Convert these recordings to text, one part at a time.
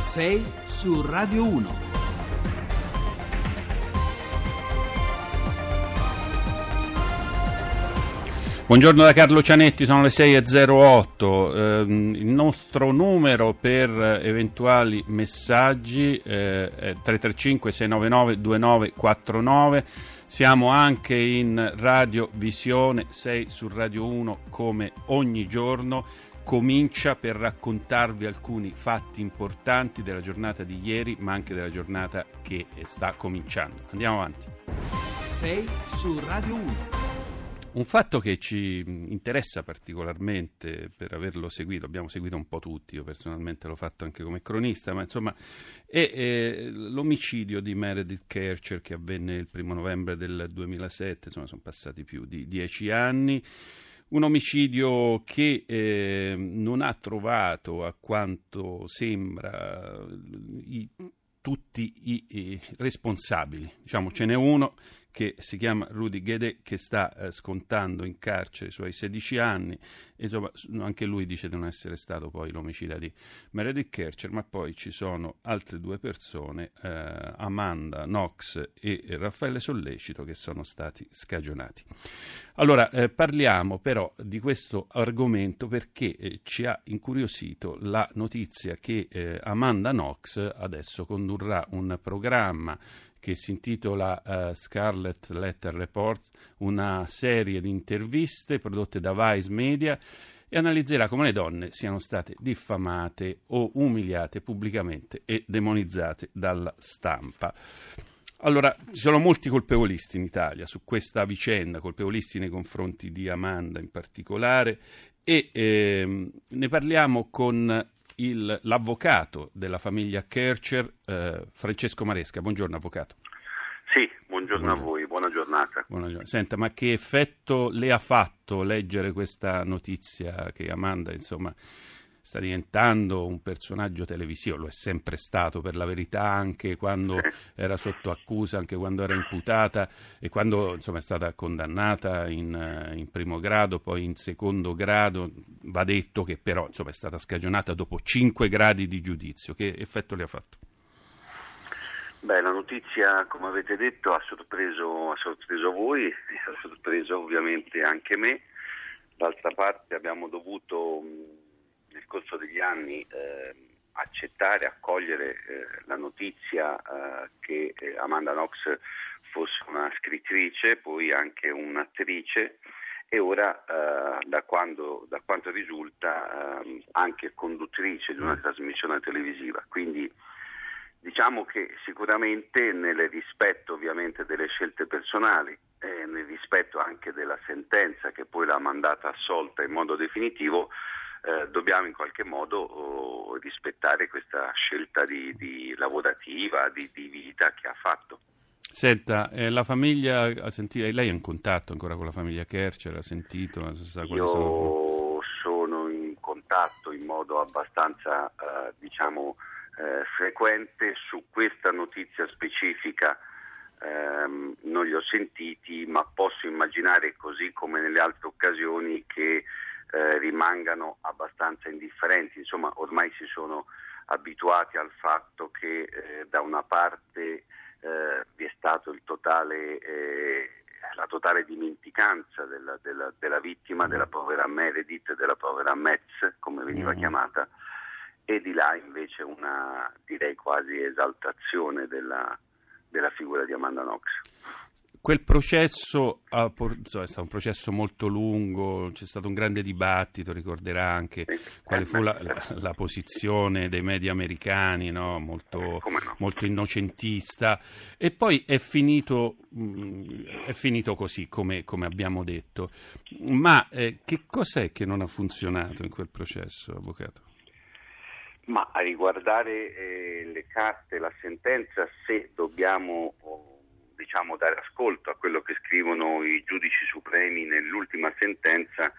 6 su Radio 1. Buongiorno da Carlo Cianetti, sono le 6.08. Eh, il nostro numero per eventuali messaggi eh, è 335-699-2949. Siamo anche in Radio Visione 6 su Radio 1 come ogni giorno. Comincia per raccontarvi alcuni fatti importanti della giornata di ieri, ma anche della giornata che sta cominciando. Andiamo avanti. 6 su Radio 1. Un fatto che ci interessa particolarmente per averlo seguito, abbiamo seguito un po' tutti, io personalmente l'ho fatto anche come cronista, ma insomma è, è l'omicidio di Meredith Kercher che avvenne il primo novembre del 2007, insomma sono passati più di dieci anni. Un omicidio che eh, non ha trovato, a quanto sembra, i, tutti i, i responsabili. Diciamo, ce n'è uno che si chiama Rudy Gede che sta eh, scontando in carcere i suoi 16 anni. E insomma anche lui dice di non essere stato poi l'omicida di Meredith Kercher ma poi ci sono altre due persone eh, Amanda Knox e Raffaele Sollecito che sono stati scagionati. Allora eh, parliamo però di questo argomento perché eh, ci ha incuriosito la notizia che eh, Amanda Knox adesso condurrà un programma che si intitola uh, Scarlet Letter Report, una serie di interviste prodotte da Vice Media e analizzerà come le donne siano state diffamate o umiliate pubblicamente e demonizzate dalla stampa. Allora, ci sono molti colpevolisti in Italia su questa vicenda, colpevolisti nei confronti di Amanda in particolare, e ehm, ne parliamo con il, l'avvocato della famiglia Kercher, eh, Francesco Maresca. Buongiorno avvocato. Sì, buongiorno, buongiorno, a voi, buona giornata. Buona Senta, ma che effetto le ha fatto leggere questa notizia che Amanda, insomma, sta diventando un personaggio televisivo, lo è sempre stato per la verità anche quando era sotto accusa, anche quando era imputata e quando insomma, è stata condannata in, in, primo grado, poi in secondo grado, va detto che però insomma, è stata scagionata dopo cinque gradi di giudizio. Che effetto le ha fatto? Beh, la notizia, come avete detto, ha sorpreso, ha sorpreso voi e ha sorpreso ovviamente anche me. D'altra parte abbiamo dovuto nel corso degli anni eh, accettare, accogliere eh, la notizia eh, che eh, Amanda Knox fosse una scrittrice, poi anche un'attrice e ora eh, da, quando, da, quanto risulta ehm, anche conduttrice di una mm. trasmissione televisiva. Quindi diciamo che sicuramente nel rispetto ovviamente delle scelte personali e nel rispetto anche della sentenza che poi l'ha mandata assolta in modo definitivo eh, dobbiamo in qualche modo oh, rispettare questa scelta di, di lavorativa, di, di, vita che ha fatto. Senta, eh, la famiglia ha sentito, lei è in contatto ancora con la famiglia Kercher? Ha sentito? Sa Io sono... sono... in contatto in modo abbastanza eh, diciamo, eh, frequente su questa notizia specifica. Um, non li ho sentiti, ma posso immaginare, così come nelle altre occasioni, che eh, rimangano abbastanza indifferenti, insomma ormai si sono abituati al fatto che eh, da una parte eh, vi è stato totale, eh, la totale dimenticanza della, della, della, vittima, della povera Meredith, della povera Metz, come veniva mm. chiamata, e di là invece una direi quasi esaltazione della, della figura di Amanda Knox. Quel processo è stato un processo molto lungo, c'è stato un grande dibattito, ricorderà anche quale fu la, la, la posizione dei media americani, no? molto, molto, innocentista, e poi è finito, mm, è finito così, come, come, abbiamo detto. Ma eh, che cos'è che non ha funzionato in quel processo, Avvocato? Ma a riguardare eh, le carte, la sentenza, se dobbiamo... Diciamo, dare ascolto a quello che scrivono i giudici supremi nell'ultima sentenza,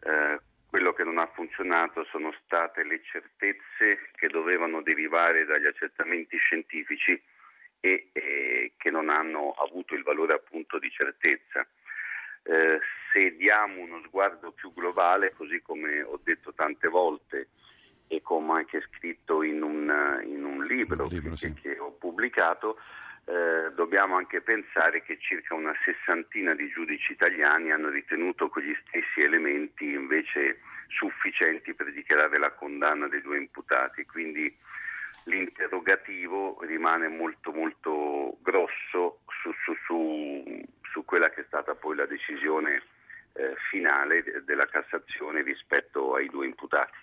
eh, quello che non ha funzionato sono state le certezze che dovevano derivare dagli accertamenti scientifici e, e che non hanno avuto il valore appunto di certezza. Eh, se diamo uno sguardo più globale, così come ho detto tante volte, e come anche scritto in un, in un libro, un libro che, sì. che, ho pubblicato, dobbiamo anche pensare che circa una sessantina di giudici italiani hanno ritenuto quegli stessi elementi invece sufficienti per dichiarare la condanna dei due imputati. Quindi l'interrogativo rimane molto molto grosso su, su, su, su quella che è stata poi la decisione eh, finale della Cassazione rispetto ai due imputati.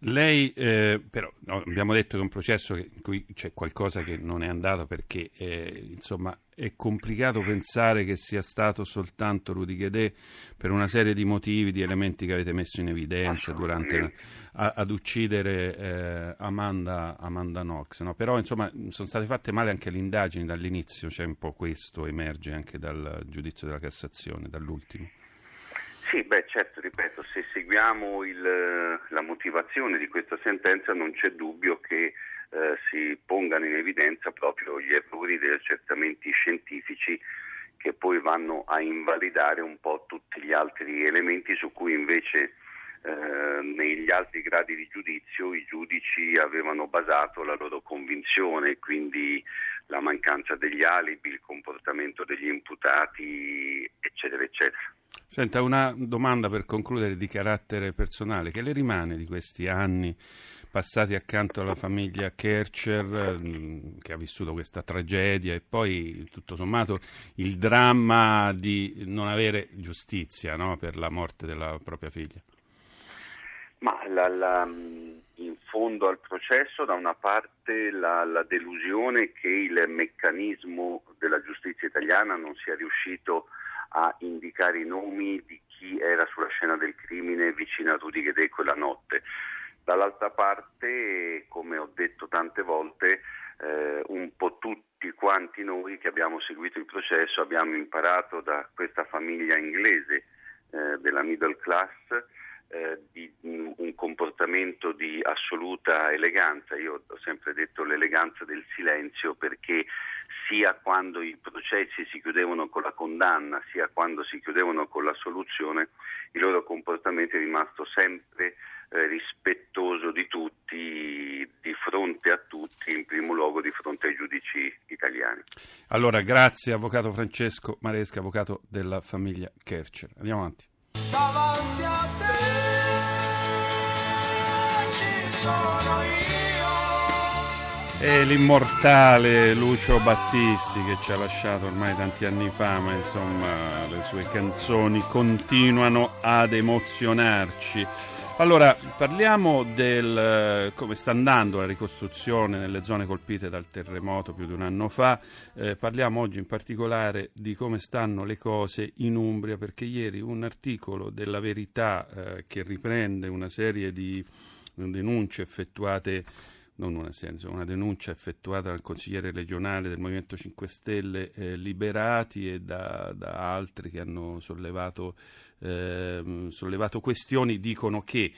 Lei, eh, però, no, abbiamo detto che è un processo in cui c'è qualcosa che non è andato perché, eh, insomma, è complicato pensare che sia stato soltanto Rudy Ghedè per una serie di motivi, di elementi che avete messo in evidenza durante a, ad uccidere eh, Amanda, Amanda, Knox. No? Però, insomma, sono state fatte male anche le indagini dall'inizio, c'è un po' questo, emerge anche dal giudizio della Cassazione, dall'ultimo. Sì, beh, certo, ripeto, se seguiamo il, la motivazione di questa sentenza non c'è dubbio che eh, si pongano in evidenza proprio gli errori degli accertamenti scientifici che poi vanno a invalidare un po' tutti gli altri elementi su cui invece eh, negli altri gradi di giudizio i giudici avevano basato la loro convinzione, quindi la mancanza degli alibi, il comportamento degli imputati, eccetera, eccetera. Senta, una domanda per concludere di carattere personale. Che le rimane di questi anni passati accanto alla famiglia Kercher mm, che ha vissuto questa tragedia e poi tutto sommato il dramma di non avere giustizia no, per la morte della propria figlia? Ma la, la, in fondo al processo da una parte la, la delusione che il meccanismo della giustizia italiana non sia riuscito a indicare i nomi di chi era sulla scena del crimine vicino a Rudy Ghedè quella notte. Dall'altra parte, come ho detto tante volte, eh, un po' tutti quanti noi che abbiamo seguito il processo abbiamo imparato da questa famiglia inglese eh, della middle class eh, di un comportamento di assoluta eleganza. Io ho sempre detto l'eleganza del silenzio perché sia quando i processi si chiudevano con la condanna, sia quando si chiudevano con la soluzione, il loro comportamento è rimasto sempre eh, rispettoso di tutti, di fronte a tutti, in primo luogo di fronte ai giudici italiani. Allora, grazie Avvocato Francesco Maresca, avvocato della famiglia Kercher. Andiamo avanti. E l'immortale Lucio Battisti che ci ha lasciato ormai tanti anni fa, ma insomma le sue canzoni continuano ad emozionarci. Allora, parliamo del come sta andando la ricostruzione nelle zone colpite dal terremoto più di un anno fa. Eh, parliamo oggi in particolare di come stanno le cose in Umbria, perché ieri un articolo della Verità eh, che riprende una serie di denunce effettuate non una senso, una denuncia effettuata dal consigliere regionale del Movimento 5 Stelle eh, Liberati e da, da, altri che hanno sollevato, eh, sollevato questioni, dicono che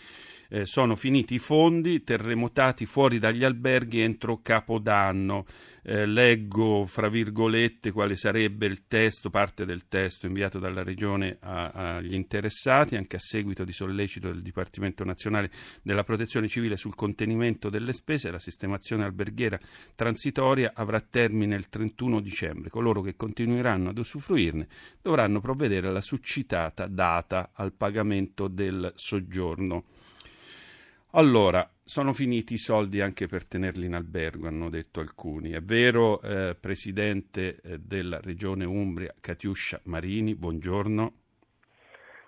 eh, sono finiti i fondi terremotati fuori dagli alberghi entro Capodanno. Eh, leggo fra virgolette quale sarebbe il testo, parte del testo inviato dalla Regione agli interessati, anche a seguito di sollecito del Dipartimento Nazionale della Protezione Civile sul contenimento delle spese. La sistemazione alberghiera transitoria avrà termine il 31 dicembre. Coloro che continueranno ad usufruirne dovranno provvedere alla succitata data al pagamento del soggiorno. Allora, sono finiti i soldi anche per tenerli in albergo, hanno detto alcuni. È vero, eh, Presidente eh, della Regione Umbria, Catiuscia Marini, buongiorno.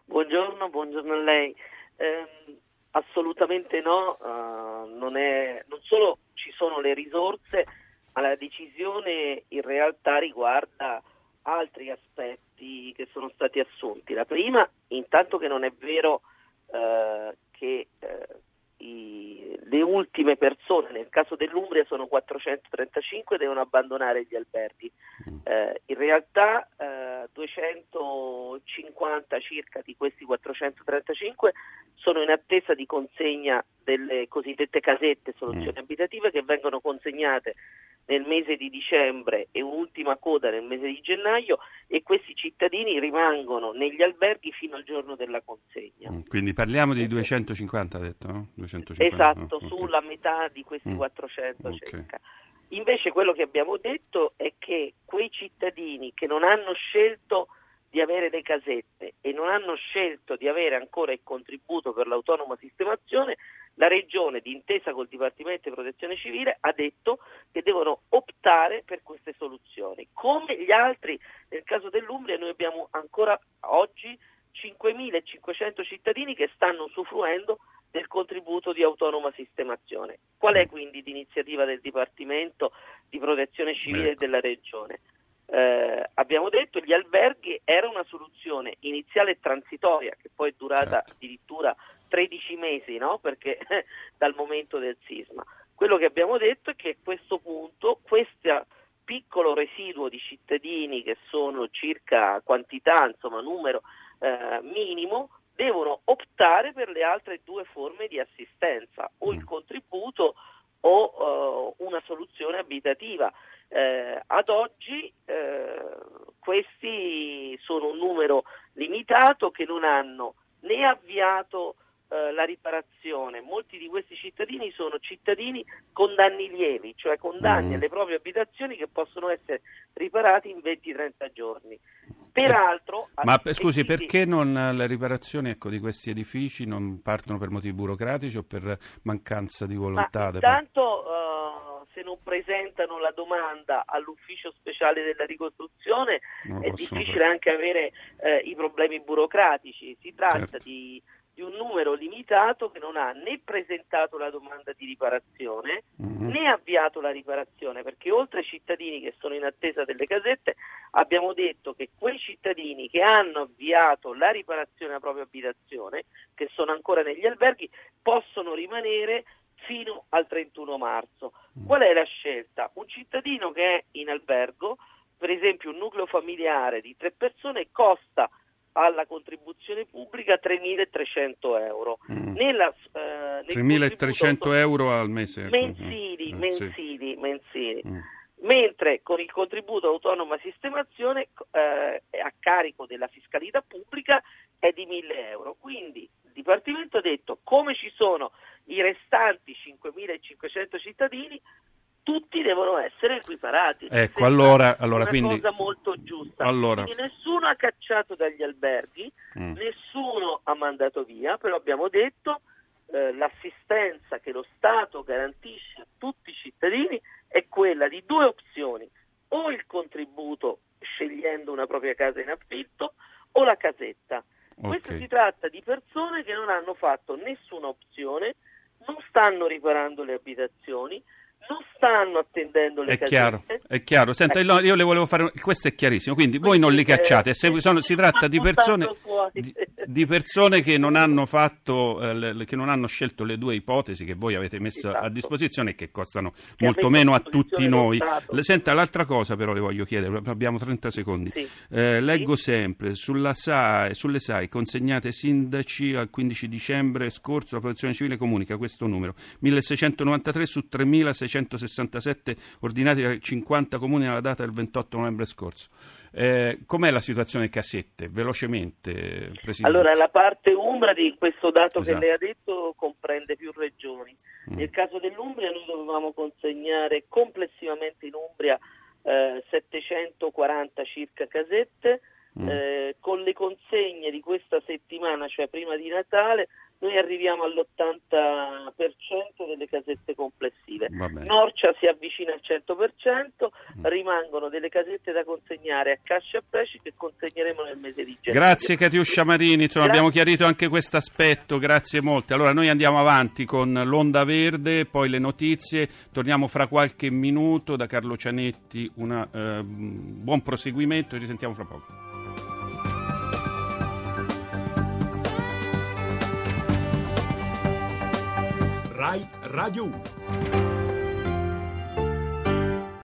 Buongiorno, buongiorno a lei. Eh, assolutamente no, uh, non, è, non solo ci sono le risorse, ma la decisione in realtà riguarda altri aspetti che sono stati assunti. La prima, intanto che non è vero uh, che uh, i, le ultime persone, nel caso dell'Umbria sono 435, devono abbandonare gli alberghi. Mm. Eh, in realtà eh, 250 circa di questi 435 sono in attesa di consegna delle cosiddette casette, soluzioni mm. abitative che vengono consegnate nel mese di dicembre e un'ultima coda nel mese di gennaio e questi cittadini rimangono negli alberghi fino al giorno della consegna. Mm, quindi parliamo di 250, ha detto, no? 250. Esatto, oh, sulla okay. metà di questi Mm. 400 Ok. circa. Invece quello che abbiamo detto è che quei cittadini che non hanno scelto di avere le casette e non hanno scelto di avere ancora il contributo per l'autonoma sistemazione, la Regione, d'intesa col Dipartimento di Protezione Civile, ha detto che devono optare per queste soluzioni. Come gli altri, nel caso dell'Umbria, noi abbiamo ancora oggi 5.500 cittadini che stanno usufruendo del contributo di autonoma sistemazione. Qual è quindi l'iniziativa del Dipartimento di Protezione Civile Ecco. della Regione? Eh, abbiamo detto che gli alberghi era una soluzione iniziale e transitoria che poi è durata Certo. addirittura 13 mesi no? Perché, dal momento del sisma. Quello che abbiamo detto è che a questo punto questo piccolo residuo di cittadini che sono circa quantità, insomma numero eh, minimo, devono optare per le altre due forme di assistenza, o il Mm. contributo o eh, una soluzione abitativa. Eh, ad oggi eh, questi sono un numero limitato che non hanno né avviato eh, la riparazione. Molti di questi cittadini sono cittadini con danni lievi, cioè con danni Mm. alle proprie abitazioni che possono essere riparati in 20-30 giorni. Peraltro, Ma p- scusi, perché non le riparazioni ecco, di questi edifici non partono per motivi burocratici o per mancanza di Ma volontà? parte- intanto eh, se non presentano la domanda all'ufficio speciale della ricostruzione è difficile anche avere eh, i problemi burocratici. Si tratta Certo. di, di un numero limitato che non ha né presentato la domanda di riparazione Mhm. né avviato la riparazione, perché oltre ai cittadini che sono in attesa delle casette, abbiamo detto che quei cittadini che hanno avviato la riparazione della propria abitazione, che sono ancora negli alberghi, possono rimanere fino al 31 marzo. Mm. Qual è la scelta? Un cittadino che è in albergo, per esempio un nucleo familiare di tre persone, costa alla contribuzione pubblica 3.300 euro. Mm. Nella, eh, nel 3.300 contributo euro al mese. mensili, Eh, mensili, mensili. Mentre con il contributo autonoma sistemazione eh, a carico della fiscalità pubblica è di 1.000 euro. Quindi il Dipartimento ha detto come ci sono i restanti 5.500 cittadini, tutti devono essere equiparati. Ecco, allora- allora, una quindi- cosa molto giusta. Allora- Quindi nessuno ha cacciato dagli alberghi, Mm. nessuno ha mandato via, però abbiamo detto eh, l'assistenza che lo Stato garantisce a tutti i cittadini è quella di due opzioni, o il contributo scegliendo una propria casa in affitto o la casetta. Questo Ok. si tratta di persone che non hanno fatto nessuna opzione, non stanno riparando le abitazioni, non stanno attendendo le È chiaro, è chiaro. Senta, Ecco. io le volevo fare. Questo è chiarissimo. Quindi voi non li Quindi, cacciate. eh, se- sono- si tratta di persone, di, di persone che non hanno fatto, eh, le- che non hanno scelto le due ipotesi che voi avete messo a Esatto. disposizione e che costano Che molto meno a a tutti noi. Senta, l'altra cosa però le voglio chiedere. Abbiamo 30 secondi. Sì. Eh, leggo Sì. sempre sulla SAE, sulle SAE consegnate ai sindaci al 15 dicembre scorso la protezione civile comunica questo numero 1693 su 3667 ordinati da 50 comuni alla data del 28 novembre scorso. Eh, com'è la situazione casette? Velocemente, Presidente. Allora, la parte Umbra di questo dato Esatto. che lei ha detto comprende più regioni. Mm. Nel caso dell'Umbria noi dovevamo consegnare complessivamente in Umbria eh, 740 circa casette, Mm. eh, con le consegne di questa settimana, cioè prima di Natale, noi arriviamo all'80% delle casette complessive. Norcia si avvicina al 100%, Mm. rimangono delle casette da consegnare a Cascia e Preci che consegneremo nel mese di gennaio. Grazie Catiuscia Marini, insomma, abbiamo chiarito anche questo aspetto, grazie molte. Allora noi andiamo avanti con l'Onda Verde, poi le notizie, torniamo fra qualche minuto da Carlo Cianetti, un buon proseguimento e ci sentiamo fra poco. Rai Radio 1.